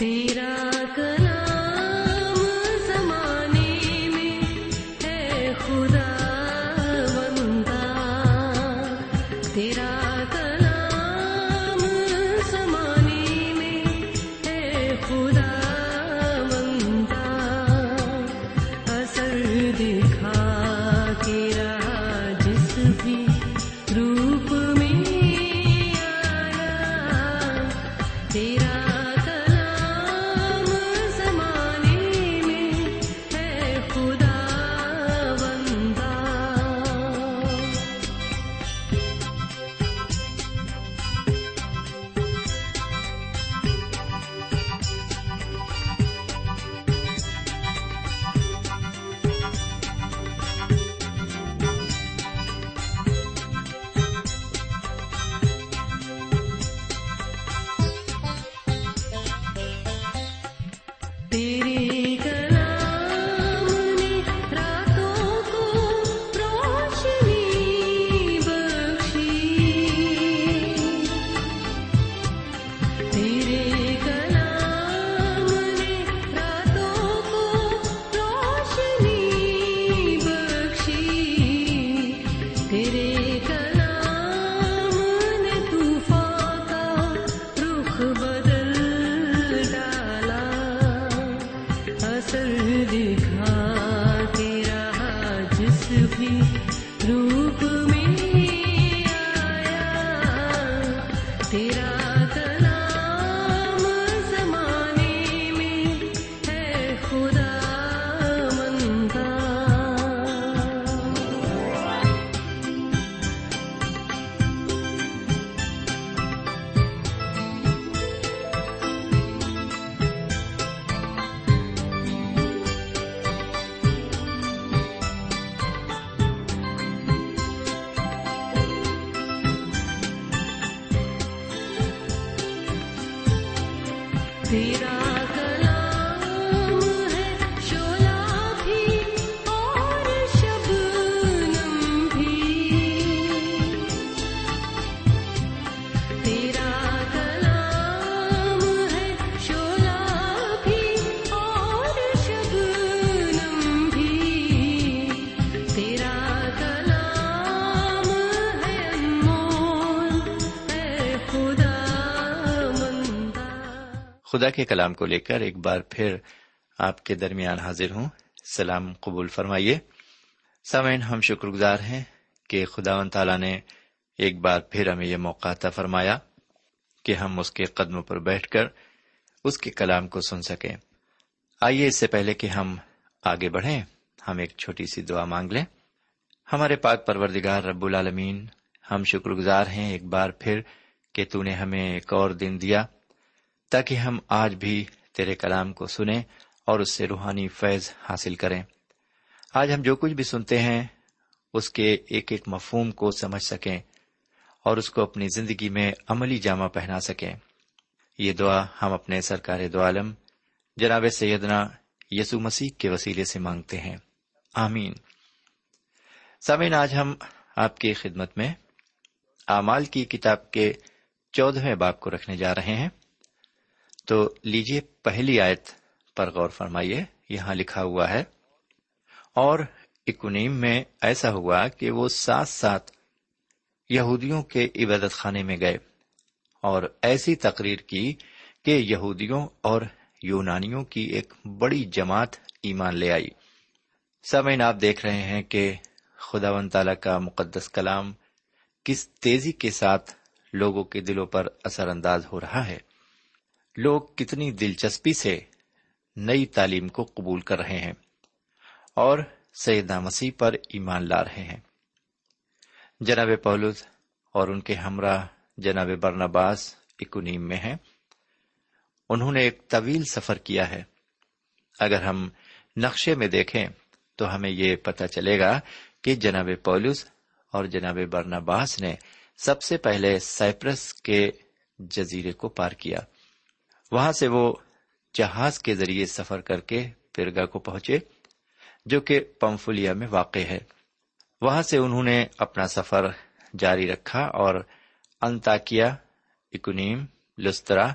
تیرا خدا کے کلام کو لے کر ایک بار پھر آپ کے درمیان حاضر ہوں۔ سلام قبول فرمائیے۔ سامعین، ہم شکر گزار ہیں کہ خدا و تعالیٰ نے ایک بار پھر ہمیں یہ موقع عطا فرمایا کہ ہم اس کے قدموں پر بیٹھ کر اس کے کلام کو سن سکیں۔ آئیے اس سے پہلے کہ ہم آگے بڑھیں، ہم ایک چھوٹی سی دعا مانگ لیں۔ ہمارے پاک پروردگار رب العالمین، ہم شکر گزار ہیں ایک بار پھر کہ تو نے ہمیں ایک اور دن دیا۔ تاکہ ہم آج بھی تیرے کلام کو سنیں اور اس سے روحانی فیض حاصل کریں۔ آج ہم جو کچھ بھی سنتے ہیں، اس کے ایک ایک مفہوم کو سمجھ سکیں اور اس کو اپنی زندگی میں عملی جامہ پہنا سکیں۔ یہ دعا ہم اپنے سرکار دو عالم، جناب سیدنا یسو مسیح کے وسیلے سے مانگتے ہیں۔ آمین۔ سامعین، آج ہم آپ کی خدمت میں اعمال کی کتاب کے چودہویں باپ کو رکھنے جا رہے ہیں۔ تو لیجیے پہلی آیت پر غور فرمائیے، یہاں لکھا ہوا ہے، اور اکنیم میں ایسا ہوا کہ وہ ساتھ ساتھ یہودیوں کے عبادت خانے میں گئے، اور ایسی تقریر کی کہ یہودیوں اور یونانیوں کی ایک بڑی جماعت ایمان لے آئی۔ سمعین آپ دیکھ رہے ہیں کہ خدا و تعالی کا مقدس کلام کس تیزی کے ساتھ لوگوں کے دلوں پر اثر انداز ہو رہا ہے۔ لوگ کتنی دلچسپی سے نئی تعلیم کو قبول کر رہے ہیں اور سیدنا مسیح پر ایمان لا رہے ہیں۔ جناب پولس اور ان کے ہمراہ جناب برنباس اکنیم میں ہیں۔ انہوں نے ایک طویل سفر کیا ہے۔ اگر ہم نقشے میں دیکھیں تو ہمیں یہ پتہ چلے گا کہ جناب پولس اور جناب برنباس نے سب سے پہلے سائپرس کے جزیرے کو پار کیا۔ وہاں سے وہ جہاز کے ذریعے سفر کر کے پرگا کو پہنچے، جو کہ پمفولیا میں واقع ہے۔ وہاں سے انہوں نے اپنا سفر جاری رکھا اور انتاکیا اکنیم لسترا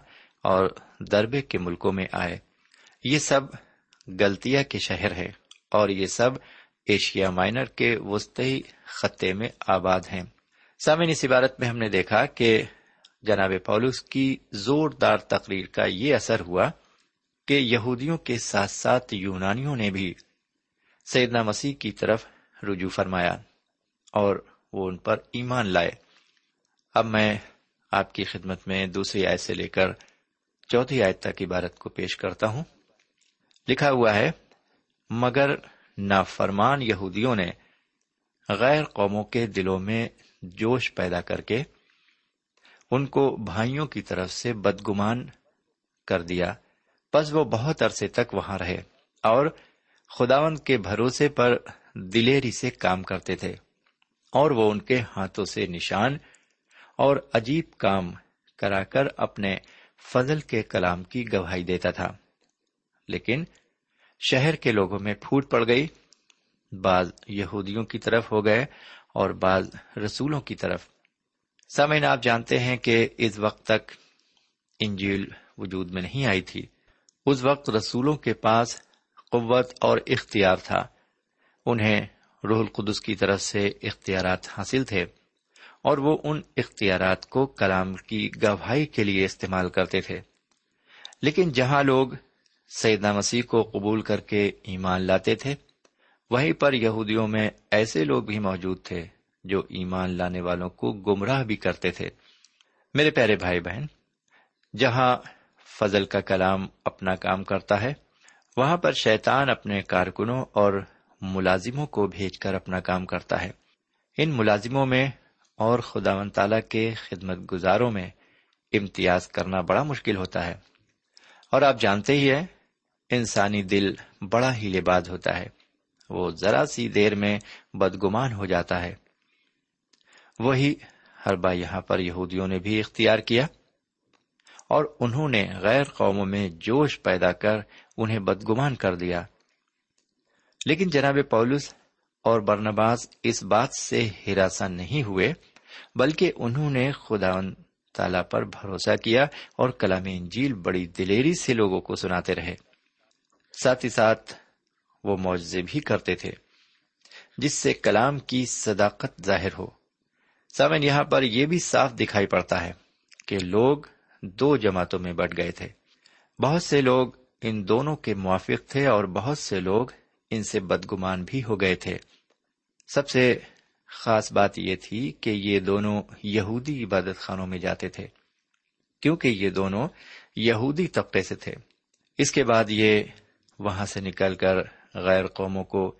اور دربے کے ملکوں میں آئے۔ یہ سب گلتیا کے شہر ہے اور یہ سب ایشیا مائنر کے وسطی خطے میں آباد ہیں۔ سامعین، اس عبارت میں ہم نے دیکھا کہ جناب پولس کی زوردار تقریر کا یہ اثر ہوا کہ یہودیوں کے ساتھ ساتھ یونانیوں نے بھی سیدنا مسیح کی طرف رجوع فرمایا اور وہ ان پر ایمان لائے۔ اب میں آپ کی خدمت میں دوسری آیت سے لے کر چوتھی آیت تک عبارت کو پیش کرتا ہوں۔ لکھا ہوا ہے، مگر نافرمان یہودیوں نے غیر قوموں کے دلوں میں جوش پیدا کر کے ان کو بھائیوں کی طرف سے بدگمان کر دیا۔ بس وہ بہت عرصے تک وہاں رہے اور خداون کے بھروسے پر دلیری سے کام کرتے تھے اور وہ ان کے ہاتھوں سے نشان اور عجیب کام کرا کر اپنے فضل کے کلام کی گواہی دیتا تھا۔ لیکن شہر کے لوگوں میں پھوٹ پڑ گئی۔ بعض یہودیوں کی طرف ہو گئے اور بعض رسولوں کی طرف۔ سامعین، آپ جانتے ہیں کہ اس وقت تک انجیل وجود میں نہیں آئی تھی۔ اس وقت رسولوں کے پاس قوت اور اختیار تھا۔ انہیں روح القدس کی طرف سے اختیارات حاصل تھے اور وہ ان اختیارات کو کلام کی گواہی کے لیے استعمال کرتے تھے۔ لیکن جہاں لوگ سیدنا مسیح کو قبول کر کے ایمان لاتے تھے، وہیں پر یہودیوں میں ایسے لوگ بھی موجود تھے جو ایمان لانے والوں کو گمراہ بھی کرتے تھے۔ میرے پیارے بھائی بہن، جہاں فضل کا کلام اپنا کام کرتا ہے، وہاں پر شیطان اپنے کارکنوں اور ملازموں کو بھیج کر اپنا کام کرتا ہے۔ ان ملازموں میں اور خدا و تعالی کے خدمت گزاروں میں امتیاز کرنا بڑا مشکل ہوتا ہے۔ اور آپ جانتے ہی ہیں، انسانی دل بڑا ہی لباد ہوتا ہے۔ وہ ذرا سی دیر میں بدگمان ہو جاتا ہے۔ وہی ہر با یہاں پر یہودیوں نے بھی اختیار کیا اور انہوں نے غیر قوموں میں جوش پیدا کر انہیں بدگمان کر دیا۔ لیکن جناب پولس اور برنباز اس بات سے ہراساں نہیں ہوئے، بلکہ انہوں نے خدا تعالی پر بھروسہ کیا اور کلام انجیل بڑی دلیری سے لوگوں کو سناتے رہے۔ ساتھ ہی ساتھ وہ معجزے بھی کرتے تھے، جس سے کلام کی صداقت ظاہر ہو۔ سامن یہاں پر یہ بھی صاف دکھائی پڑتا ہے کہ لوگ دو جماعتوں میں بٹ گئے تھے۔ بہت سے لوگ ان دونوں کے موافق تھے اور بہت سے لوگ ان سے بدگمان بھی ہو گئے تھے۔ سب سے خاص بات یہ تھی کہ یہ دونوں یہودی عبادت خانوں میں جاتے تھے، کیونکہ یہ دونوں یہودی طبقے سے تھے۔ اس کے بعد یہ وہاں سے نکل کر غیر قوموں کو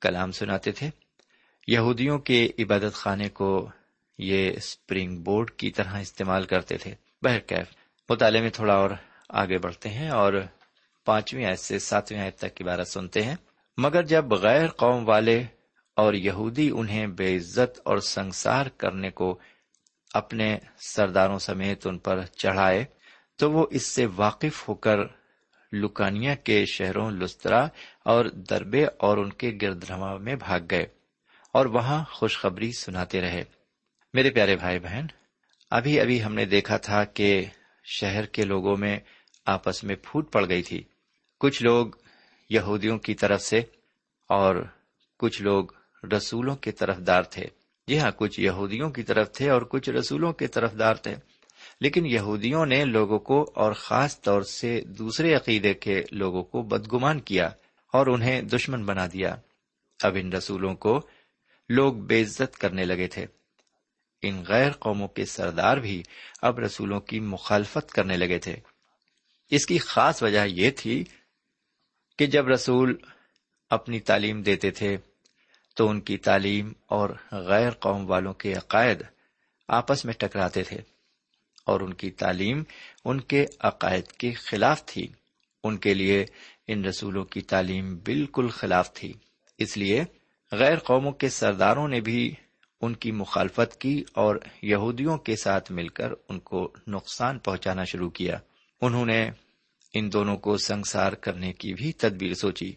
کلام سناتے تھے۔ یہودیوں کے عبادت خانے کو یہ اسپرنگ بورڈ کی طرح استعمال کرتے تھے۔ بہرکیف، مطالعے میں تھوڑا اور آگے بڑھتے ہیں اور پانچویں آیت سے ساتویں آیت تک کی بارہ سنتے ہیں۔ مگر جب غیر قوم والے اور یہودی انہیں بے عزت اور سنسار کرنے کو اپنے سرداروں سمیت ان پر چڑھائے، تو وہ اس سے واقف ہو کر لکانیا کے شہروں لسترا اور دربے اور ان کے گردرما میں بھاگ گئے اور وہاں خوشخبری سناتے رہے۔ میرے پیارے بھائی بہن، ابھی ابھی ہم نے دیکھا تھا کہ شہر کے لوگوں میں آپس میں پھوٹ پڑ گئی تھی۔ کچھ لوگ یہودیوں کی طرف سے اور کچھ لوگ رسولوں کے طرف دار تھے۔ جی ہاں کچھ یہودیوں کی طرف تھے اور کچھ رسولوں کے طرف دار تھے۔ لیکن یہودیوں نے لوگوں کو اور خاص طور سے دوسرے عقیدے کے لوگوں کو بدگمان کیا اور انہیں دشمن بنا دیا۔ اب ان رسولوں کو لوگ بے عزت کرنے لگے تھے۔ ان غیر قوموں کے سردار بھی اب رسولوں کی مخالفت کرنے لگے تھے۔ اس کی خاص وجہ یہ تھی کہ جب رسول اپنی تعلیم دیتے تھے، تو ان کی تعلیم اور غیر قوم والوں کے عقائد آپس میں ٹکراتے تھے اور ان کی تعلیم ان کے عقائد کے خلاف تھی۔ ان کے لیے ان رسولوں کی تعلیم بالکل خلاف تھی۔ اس لیے غیر قوموں کے سرداروں نے بھی ان کی مخالفت کی اور یہودیوں کے ساتھ مل کر ان کو نقصان پہنچانا شروع کیا۔ انہوں نے ان دونوں کو سنسار کرنے کی بھی تدبیر سوچی۔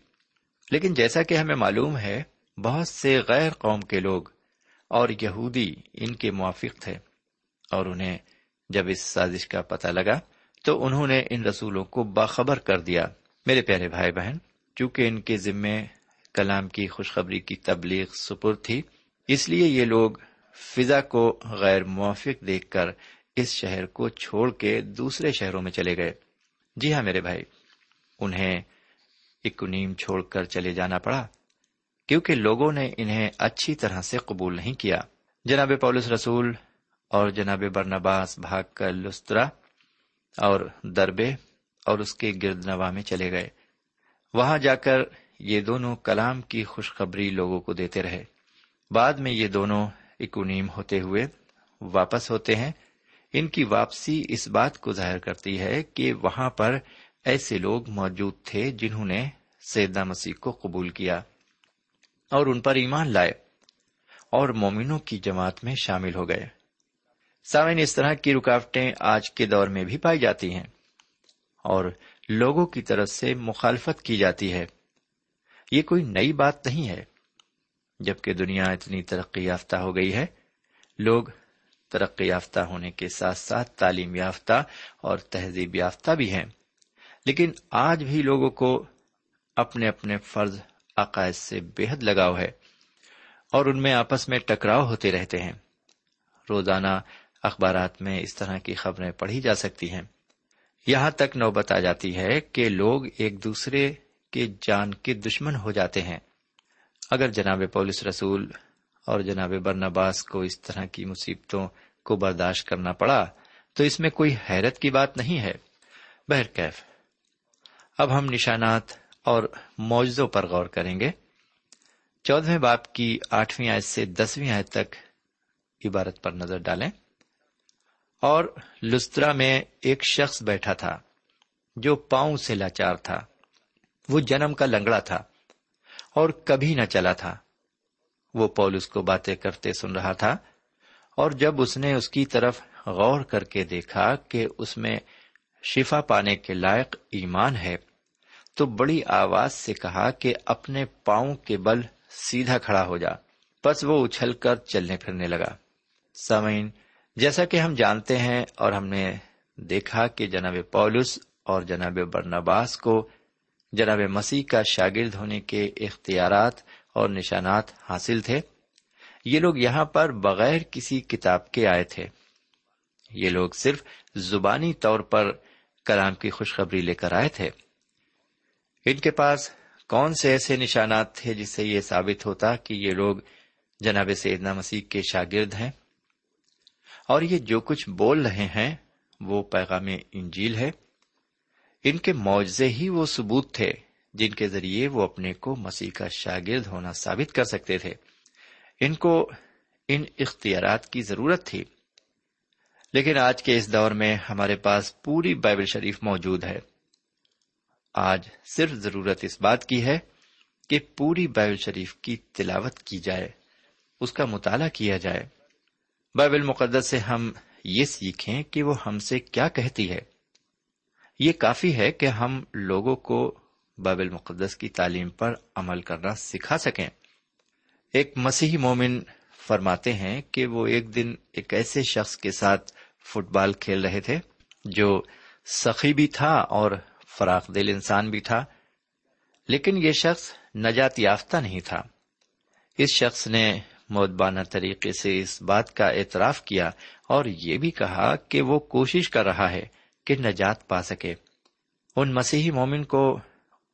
لیکن جیسا کہ ہمیں معلوم ہے، بہت سے غیر قوم کے لوگ اور یہودی ان کے موافق تھے اور انہیں جب اس سازش کا پتہ لگا تو انہوں نے ان رسولوں کو باخبر کر دیا۔ میرے پیارے بھائی بہن، چونکہ ان کے ذمے کلام کی خوشخبری کی تبلیغ سپر تھی اس لیے یہ لوگ فضا کو غیر موافق دیکھ کر اس شہر کو چھوڑ کے دوسرے شہروں میں چلے گئے۔ جی ہاں میرے بھائی، انہیں اکنیم چھوڑ کر چلے جانا پڑا، کیونکہ لوگوں نے انہیں اچھی طرح سے قبول نہیں کیا۔ جناب پولس رسول اور جناب برنباس بھاگ کر لسترا اور دربے اور اس کے گرد نوا میں چلے گئے۔ وہاں جا کر یہ دونوں کلام کی خوشخبری لوگوں کو دیتے رہے۔ بعد میں یہ دونوں اکونیم ہوتے ہوئے واپس ہوتے ہیں۔ ان کی واپسی اس بات کو ظاہر کرتی ہے کہ وہاں پر ایسے لوگ موجود تھے جنہوں نے سیدہ مسیح کو قبول کیا اور ان پر ایمان لائے اور مومنوں کی جماعت میں شامل ہو گئے۔ سامن اس طرح کی رکاوٹیں آج کے دور میں بھی پائی جاتی ہیں اور لوگوں کی طرف سے مخالفت کی جاتی ہے۔ یہ کوئی نئی بات نہیں ہے۔ جبکہ دنیا اتنی ترقی یافتہ ہو گئی ہے۔ لوگ ترقی یافتہ ہونے کے ساتھ ساتھ تعلیم یافتہ اور تہذیب یافتہ بھی ہیں۔ لیکن آج بھی لوگوں کو اپنے اپنے فرض عقائد سے بے حد لگاؤ ہے اور ان میں آپس میں ٹکراؤ ہوتے رہتے ہیں۔ روزانہ اخبارات میں اس طرح کی خبریں پڑھی جا سکتی ہیں۔ یہاں تک نوبت آ جاتی ہے کہ لوگ ایک دوسرے کے جان کے دشمن ہو جاتے ہیں۔ اگر جناب پولس رسول اور جناب برنباس کو اس طرح کی مصیبتوں کو برداشت کرنا پڑا، تو اس میں کوئی حیرت کی بات نہیں ہے۔ بہرکیف اب ہم نشانات اور معجزوں پر غور کریں گے۔ چودہویں باپ کی آٹھویں آیت سے دسویں آیت تک عبارت پر نظر ڈالیں۔ اور لسترا میں ایک شخص بیٹھا تھا جو پاؤں سے لاچار تھا۔ وہ جنم کا لنگڑا تھا۔ اور کبھی نہ چلا تھا۔ وہ پولس کو باتیں کرتے سن رہا تھا اور جب اس نے اس کی طرف غور کر کے دیکھا کہ اس میں شفا پانے کے لائق ایمان ہے، تو بڑی آواز سے کہا کہ اپنے پاؤں کے بل سیدھا کھڑا ہو جا۔ بس وہ اچھل کر چلنے پھرنے لگا۔ سمعین جیسا کہ ہم جانتے ہیں اور ہم نے دیکھا کہ جناب پولس اور جناب برنباس کو جناب مسیح کا شاگرد ہونے کے اختیارات اور نشانات حاصل تھے۔ یہ لوگ یہاں پر بغیر کسی کتاب کے آئے تھے۔ یہ لوگ صرف زبانی طور پر کلام کی خوشخبری لے کر آئے تھے۔ ان کے پاس کون سے ایسے نشانات تھے جس سے یہ ثابت ہوتا کہ یہ لوگ جناب سیدنا مسیح کے شاگرد ہیں؟ اور یہ جو کچھ بول رہے ہیں وہ پیغام انجیل ہے۔ ان کے معجزے ہی وہ ثبوت تھے جن کے ذریعے وہ اپنے کو مسیح کا شاگرد ہونا ثابت کر سکتے تھے۔ ان کو ان اختیارات کی ضرورت تھی۔ لیکن آج کے اس دور میں ہمارے پاس پوری بائبل شریف موجود ہے۔ آج صرف ضرورت اس بات کی ہے کہ پوری بائبل شریف کی تلاوت کی جائے، اس کا مطالعہ کیا جائے۔ بائبل مقدس سے ہم یہ سیکھیں کہ وہ ہم سے کیا کہتی ہے۔ یہ کافی ہے کہ ہم لوگوں کو بائبل مقدس کی تعلیم پر عمل کرنا سکھا سکیں۔ ایک مسیحی مومن فرماتے ہیں کہ وہ ایک دن ایک ایسے شخص کے ساتھ فٹ بال کھیل رہے تھے جو سخی بھی تھا اور فراخ دل انسان بھی تھا، لیکن یہ شخص نجات یافتہ نہیں تھا۔ اس شخص نے مودبانہ طریقے سے اس بات کا اعتراف کیا اور یہ بھی کہا کہ وہ کوشش کر رہا ہے کہ نجات پا سکے۔ ان مسیحی مومن کو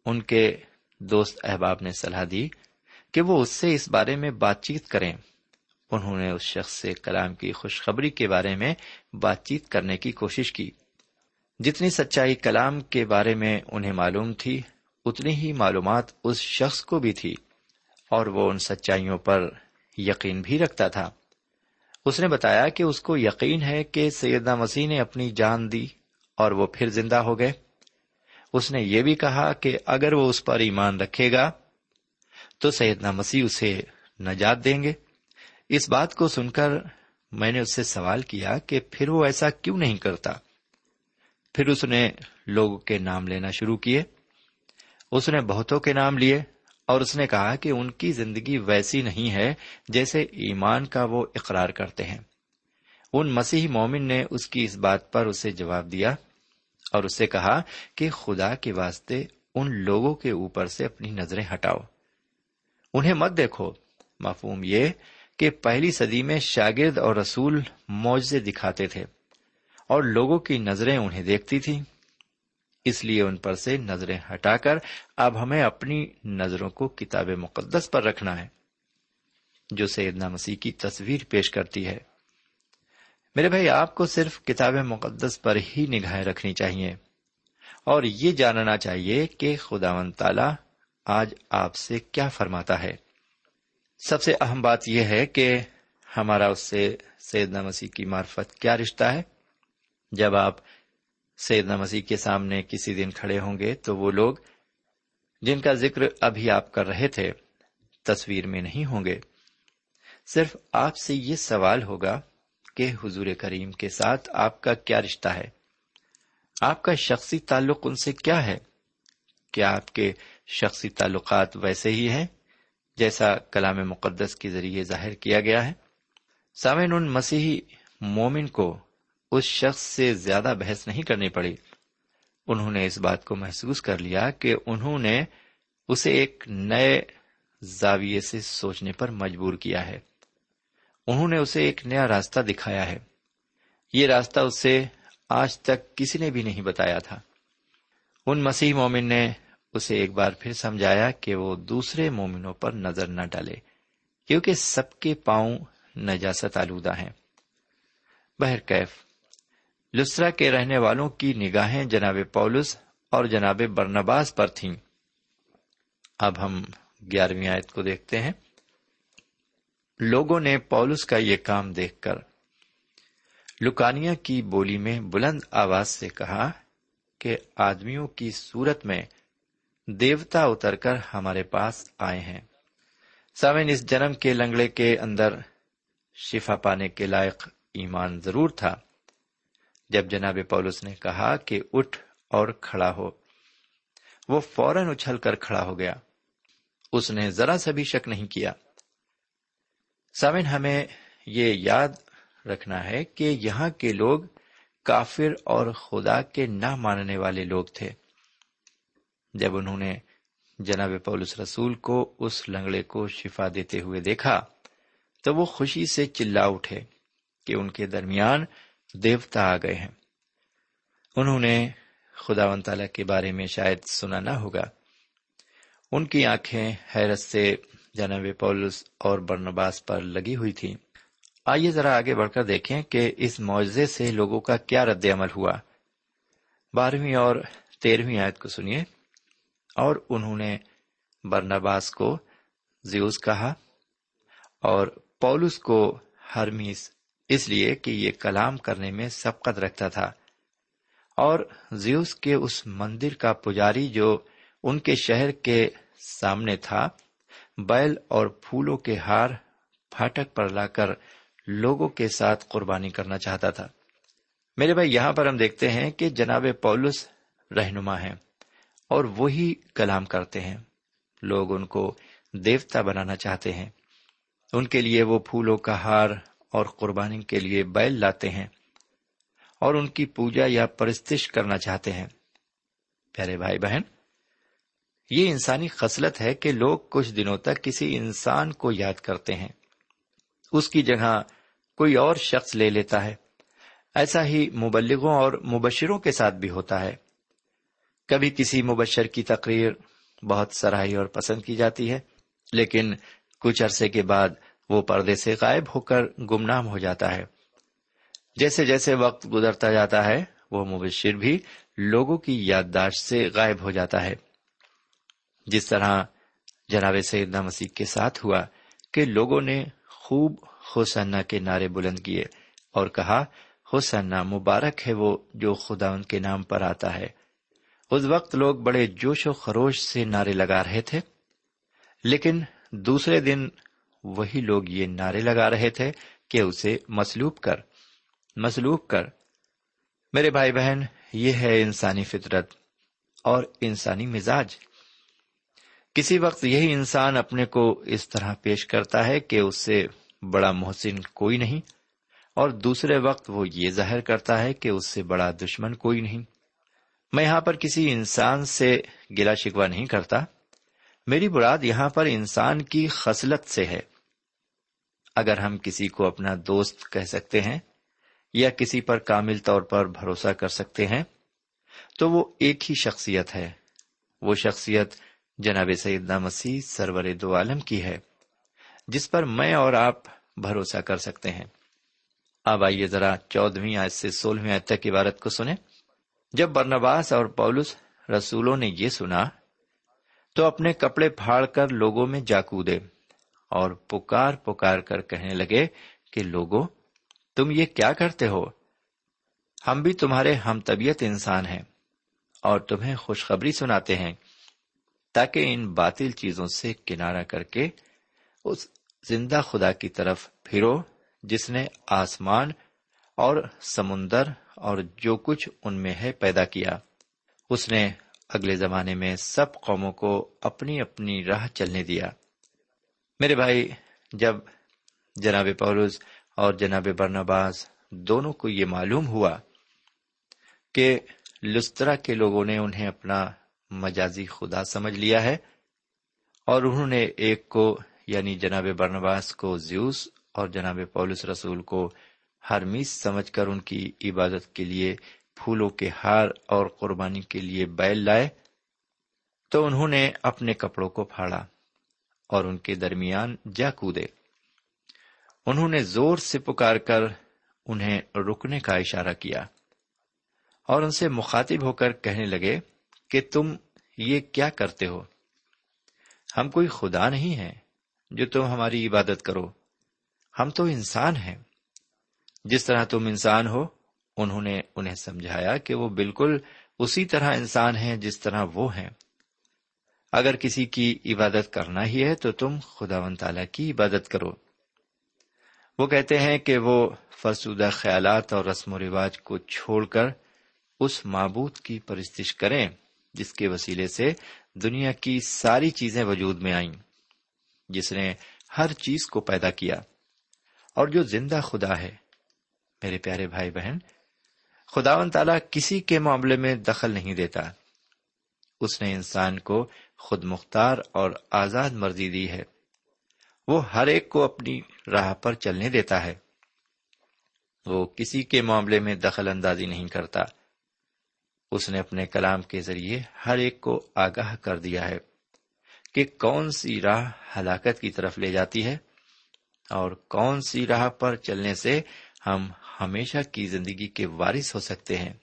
ان کے دوست احباب نے صلاح دی کہ وہ اس سے اس بارے میں بات چیت کریں۔ انہوں نے اس شخص سے کلام کی خوشخبری کے بارے میں بات چیت کرنے کی کوشش کی۔ جتنی سچائی کلام کے بارے میں انہیں معلوم تھی، اتنی ہی معلومات اس شخص کو بھی تھی اور وہ ان سچائیوں پر یقین بھی رکھتا تھا۔ اس نے بتایا کہ اس کو یقین ہے کہ سیدنا مسیح نے اپنی جان دی۔ اور وہ پھر زندہ ہو گئے۔ اس نے یہ بھی کہا کہ اگر وہ اس پر ایمان رکھے گا، تو سیدنا مسیح اسے نجات دیں گے۔ اس بات کو سن کر میں نے اس سے سوال کیا کہ پھر وہ ایسا کیوں نہیں کرتا؟ پھر اس نے لوگوں کے نام لینا شروع کیے۔ اس نے بہتوں کے نام لیے اور اس نے کہا کہ ان کی زندگی ویسی نہیں ہے جیسے ایمان کا وہ اقرار کرتے ہیں۔ ان مسیحی مومن نے اس کی اس بات پر اسے جواب دیا۔ اور اس سے کہا کہ خدا کے واسطے ان لوگوں کے اوپر سے اپنی نظریں ہٹاؤ۔ انہیں مت دیکھو۔ مفہوم یہ کہ پہلی صدی میں شاگرد اور رسول معجزے دکھاتے تھے اور لوگوں کی نظریں انہیں دیکھتی تھی اس لیے ان پر سے نظریں ہٹا کر اب ہمیں اپنی نظروں کو کتاب مقدس پر رکھنا ہے، جو سیدنا مسیح کی تصویر پیش کرتی ہے۔ میرے بھائی، آپ کو صرف کتاب مقدس پر ہی نگاہیں رکھنی چاہیے اور یہ جاننا چاہیے کہ خدا و تعالی آج آپ سے کیا فرماتا ہے۔ سب سے اہم بات یہ ہے کہ ہمارا اس سے سیدنا مسیح کی معرفت کیا رشتہ ہے۔ جب آپ سیدنا مسیح کے سامنے کسی دن کھڑے ہوں گے تو وہ لوگ جن کا ذکر ابھی آپ کر رہے تھے تصویر میں نہیں ہوں گے۔ صرف آپ سے یہ سوال ہوگا کہ حضور کریم کے ساتھ آپ کا کیا رشتہ ہے؟ آپ کا شخصی تعلق ان سے کیا ہے؟ کیا آپ کے شخصی تعلقات ویسے ہی ہیں جیسا کلام مقدس کے ذریعے ظاہر کیا گیا ہے؟ سامعین، ان مسیحی مومن کو اس شخص سے زیادہ بحث نہیں کرنی پڑی۔ انہوں نے اس بات کو محسوس کر لیا کہ انہوں نے اسے ایک نئے زاویے سے سوچنے پر مجبور کیا ہے۔ انہوں نے اسے ایک نیا راستہ دکھایا ہے۔ یہ راستہ اسے آج تک کسی نے بھی نہیں بتایا تھا۔ ان مسیح مومن نے اسے ایک بار پھر سمجھایا کہ وہ دوسرے مومنوں پر نظر نہ ڈالے، کیونکہ سب کے پاؤں نجاست آلودہ ہیں۔ بہرکیف لسرا کے رہنے والوں کی نگاہیں جناب پولس اور جناب برنباز پر تھیں۔ اب ہم گیارہویں آیت کو دیکھتے ہیں۔ لوگوں نے پولس کا یہ کام دیکھ کر لکانیا کی بولی میں بلند آواز سے کہا کہ آدمیوں کی صورت میں دیوتا اتر کر ہمارے پاس آئے ہیں۔ سامن اس جنم کے لنگڑے کے اندر شفا پانے کے لائق ایمان ضرور تھا۔ جب جناب پولس نے کہا کہ اٹھ اور کھڑا ہو، وہ فوراً اچھل کر کھڑا ہو گیا۔ اس نے ذرا سا بھی شک نہیں کیا۔ سامن ہمیں یہ یاد رکھنا ہے کہ یہاں کے لوگ کافر اور خدا کے نہ ماننے والے لوگ تھے۔ جب انہوں نے جناب پولس رسول کو اس لنگڑے کو شفا دیتے ہوئے دیکھا، تو وہ خوشی سے چلا اٹھے کہ ان کے درمیان دیوتا آ گئے ہیں۔ انہوں نے خدا و تعالی کے بارے میں شاید سنا نہ ہوگا۔ ان کی آنکھیں حیرت سے جناب پولس اور برنباس پر لگی ہوئی تھی۔ آئیے ذرا آگے بڑھ کر دیکھیں کہ اس معاوضے سے لوگوں کا کیا رد عمل ہوا۔ بارہویں اور تیرہویں آیت کو سنیے۔ اور انہوں نے برنباس کو زیوس کہا اور پولس کو ہرمیس اس لیے کہ یہ کلام کرنے میں سبقت رکھتا تھا۔ اور زیوس کے اس مندر کا پجاری جو ان کے شہر کے سامنے تھا بیل اور پھولوں کے ہار پھاٹک پر لا کر لوگوں کے ساتھ قربانی کرنا چاہتا تھا۔ میرے بھائی، یہاں پر ہم دیکھتے ہیں کہ جناب پولس رہنما ہیں اور وہی کلام کرتے ہیں۔ لوگ ان کو دیوتا بنانا چاہتے ہیں۔ ان کے لیے وہ پھولوں کا ہار اور قربانی کے لیے بیل لاتے ہیں اور ان کی پوجا یا پرستش کرنا چاہتے ہیں۔ پیارے بھائی بہن یہ انسانی خصلت ہے کہ لوگ کچھ دنوں تک کسی انسان کو یاد کرتے ہیں۔ اس کی جگہ کوئی اور شخص لے لیتا ہے۔ ایسا ہی مبلغوں اور مبشروں کے ساتھ بھی ہوتا ہے۔ کبھی کسی مبشر کی تقریر بہت سراہی اور پسند کی جاتی ہے، لیکن کچھ عرصے کے بعد وہ پردے سے غائب ہو کر گمنام ہو جاتا ہے۔ جیسے جیسے وقت گزرتا جاتا ہے، وہ مبشر بھی لوگوں کی یادداشت سے غائب ہو جاتا ہے۔ جس طرح جناب سیدنا مسیح کے ساتھ ہوا کہ لوگوں نے خوب حسنا کے نعرے بلند کیے اور کہا حسنا مبارک ہے وہ جو خدا ان کے نام پر آتا ہے۔ اس وقت لوگ بڑے جوش و خروش سے نعرے لگا رہے تھے، لیکن دوسرے دن وہی لوگ یہ نعرے لگا رہے تھے کہ اسے مسلوب کر مسلوب کر۔ میرے بھائی بہن، یہ ہے انسانی فطرت اور انسانی مزاج۔ کسی وقت یہی انسان اپنے کو اس طرح پیش کرتا ہے کہ اس سے بڑا محسن کوئی نہیں، اور دوسرے وقت وہ یہ ظاہر کرتا ہے کہ اس سے بڑا دشمن کوئی نہیں۔ میں یہاں پر کسی انسان سے گلا شکوا نہیں کرتا۔ میری براد یہاں پر انسان کی خصلت سے ہے۔ اگر ہم کسی کو اپنا دوست کہہ سکتے ہیں یا کسی پر کامل طور پر بھروسہ کر سکتے ہیں، تو وہ ایک ہی شخصیت ہے۔ وہ شخصیت جناب سیدنا مسیح سرور دو عالم کی ہے، جس پر میں اور آپ بھروسہ کر سکتے ہیں۔ اب آئیے ذرا چودہویں آج سے سولہویں آج تک عبارت کو سنیں۔ جب برنباس اور پولس رسولوں نے یہ سنا، تو اپنے کپڑے پھاڑ کر لوگوں میں جا کودے اور پکار پکار کر کہنے لگے کہ، لوگوں، تم یہ کیا کرتے ہو؟ ہم بھی تمہارے ہم طبیعت انسان ہیں اور تمہیں خوشخبری سناتے ہیں۔ تاکہ ان باطل چیزوں سے کنارہ کر کے اس زندہ خدا کی طرف پھرو، جس نے آسمان اور سمندر اور جو کچھ ان میں ہے پیدا کیا۔ اس نے اگلے زمانے میں سب قوموں کو اپنی اپنی راہ چلنے دیا۔ میرے بھائی، جب جناب پولوس اور جناب برنباز دونوں کو یہ معلوم ہوا کہ لسترا کے لوگوں نے انہیں اپنا مجازی خدا سمجھ لیا ہے۔ اور انہوں نے ایک کو یعنی جناب برنباس کو زیوس اور جناب پولس رسول کو ہرمیس سمجھ کر ان کی عبادت کے لیے پھولوں کے ہار اور قربانی کے لیے بیل لائے تو انہوں نے اپنے کپڑوں کو پھاڑا اور ان کے درمیان جا کودے۔ انہوں نے زور سے پکار کر انہیں رکنے کا اشارہ کیا اور ان سے مخاطب ہو کر کہنے لگے کہ تم یہ کیا کرتے ہو؟ ہم کوئی خدا نہیں ہے جو تم ہماری عبادت کرو۔ ہم تو انسان ہیں۔ جس طرح تم انسان ہو، انہوں نے انہیں سمجھایا کہ وہ بالکل اسی طرح انسان ہیں جس طرح وہ ہیں۔ اگر کسی کی عبادت کرنا ہی ہے تو تم خدا و تعالی کی عبادت کرو۔ وہ کہتے ہیں کہ وہ فرسودہ خیالات اور رسم و رواج کو چھوڑ کر اس معبود کی پرستش کریں۔ جس کے وسیلے سے دنیا کی ساری چیزیں وجود میں آئیں، جس نے ہر چیز کو پیدا کیا۔ اور جو زندہ خدا ہے، میرے پیارے بھائی بہن خدا و تعالی کسی کے معاملے میں دخل نہیں دیتا۔ اس نے انسان کو خود مختار اور آزاد مرضی دی ہے۔ وہ ہر ایک کو اپنی راہ پر چلنے دیتا ہے۔ وہ کسی کے معاملے میں دخل اندازی نہیں کرتا۔ اس نے اپنے کلام کے ذریعے ہر ایک کو آگاہ کر دیا ہے کہ کون سی راہ ہلاکت کی طرف لے جاتی ہے اور کون سی راہ پر چلنے سے ہم ہمیشہ کی زندگی کے وارث ہو سکتے ہیں۔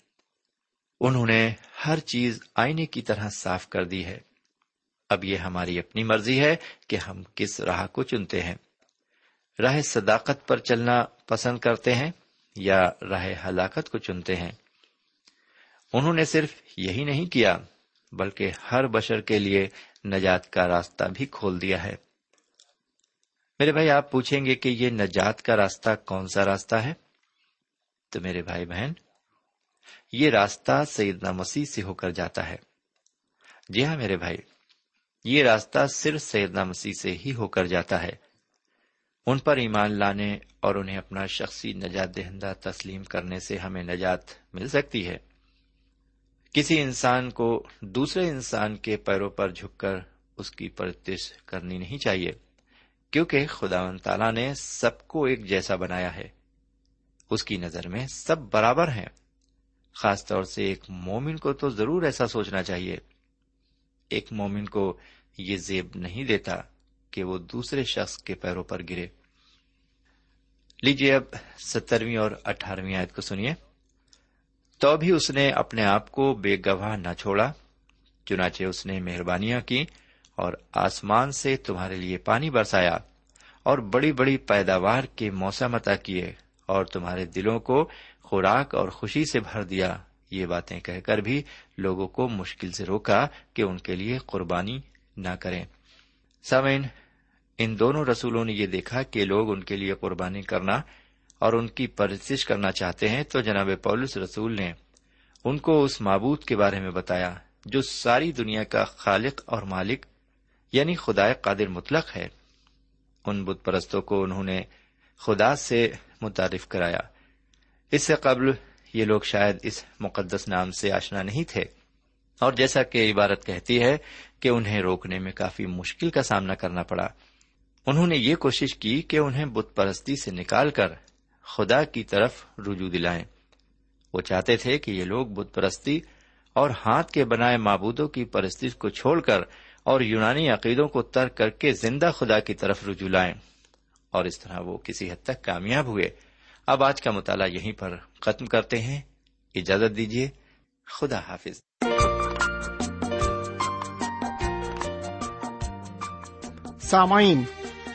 انہوں نے ہر چیز آئینے کی طرح صاف کر دی ہے۔ اب یہ ہماری اپنی مرضی ہے کہ ہم کس راہ کو چنتے ہیں۔ راہ صداقت پر چلنا پسند کرتے ہیں یا راہ ہلاکت کو چنتے ہیں؟ انہوں نے صرف یہی نہیں کیا، بلکہ ہر بشر کے لیے نجات کا راستہ بھی کھول دیا ہے۔ میرے بھائی، آپ پوچھیں گے کہ یہ نجات کا راستہ کون سا راستہ ہے؟ تو میرے بھائی بہن، یہ راستہ سیدنا مسیح سے ہو کر جاتا ہے۔ جی ہاں میرے بھائی، یہ راستہ صرف سیدنا مسیح سے ہی ہو کر جاتا ہے۔ ان پر ایمان لانے اور انہیں اپنا شخصی نجات دہندہ تسلیم کرنے سے ہمیں نجات مل سکتی ہے۔ کسی انسان کو دوسرے انسان کے پیروں پر جھک کر اس کی پرتش کرنی نہیں چاہیے، کیونکہ خدا و تعالیٰ نے سب کو ایک جیسا بنایا ہے۔ اس کی نظر میں سب برابر ہیں۔ خاص طور سے ایک مومن کو تو ضرور ایسا سوچنا چاہیے۔ ایک مومن کو یہ زیب نہیں دیتا کہ وہ دوسرے شخص کے پیروں پر گرے۔ لیجیے اب سترویں اور اٹھارہویں آیت کو سنیے۔ تو بھی اس نے اپنے آپ کو بے گواہ نہ چھوڑا، چنانچہ اس نے مہربانیاں کی اور آسمان سے تمہارے لیے پانی برسایا اور بڑی بڑی پیداوار کے موسم عطا کیے اور تمہارے دلوں کو خوراک اور خوشی سے بھر دیا۔ یہ باتیں کہہ کر بھی لوگوں کو مشکل سے روکا کہ ان کے لیے قربانی نہ کریں۔ سمین ان دونوں رسولوں نے یہ دیکھا کہ لوگ ان کے لیے قربانی کرنا اور ان کی پرستش کرنا چاہتے ہیں تو جناب پولس رسول نے ان کو اس معبود کے بارے میں بتایا جو ساری دنیا کا خالق اور مالک یعنی خدا قادر مطلق ہے۔ ان بت پرستوں کو انہوں نے خدا سے متعارف کرایا۔ اس سے قبل یہ لوگ شاید اس مقدس نام سے آشنا نہیں تھے۔ اور جیسا کہ عبارت کہتی ہے کہ انہیں روکنے میں کافی مشکل کا سامنا کرنا پڑا۔ انہوں نے یہ کوشش کی کہ انہیں بت پرستی سے نکال کر خدا کی طرف رجوع دلائیں۔ وہ چاہتے تھے کہ یہ لوگ بت پرستی اور ہاتھ کے بنائے معبودوں کی پرستی کو چھوڑ کر اور یونانی عقیدوں کو ترک کر کے زندہ خدا کی طرف رجوع لائیں۔ اور اس طرح وہ کسی حد تک کامیاب ہوئے۔ اب آج کا مطالعہ یہیں پر ختم کرتے ہیں۔ اجازت دیجیے خدا حافظ۔ سامعین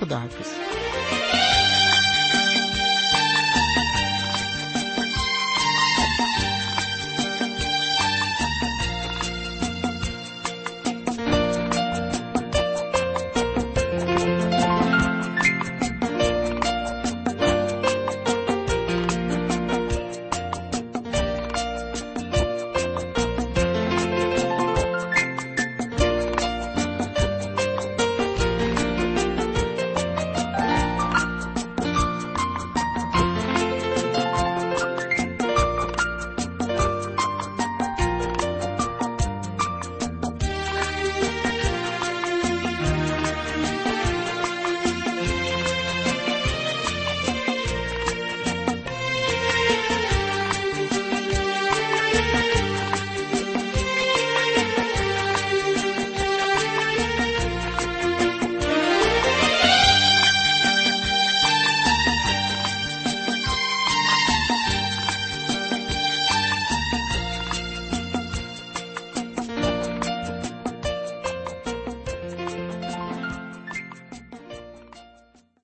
خدا حافظ۔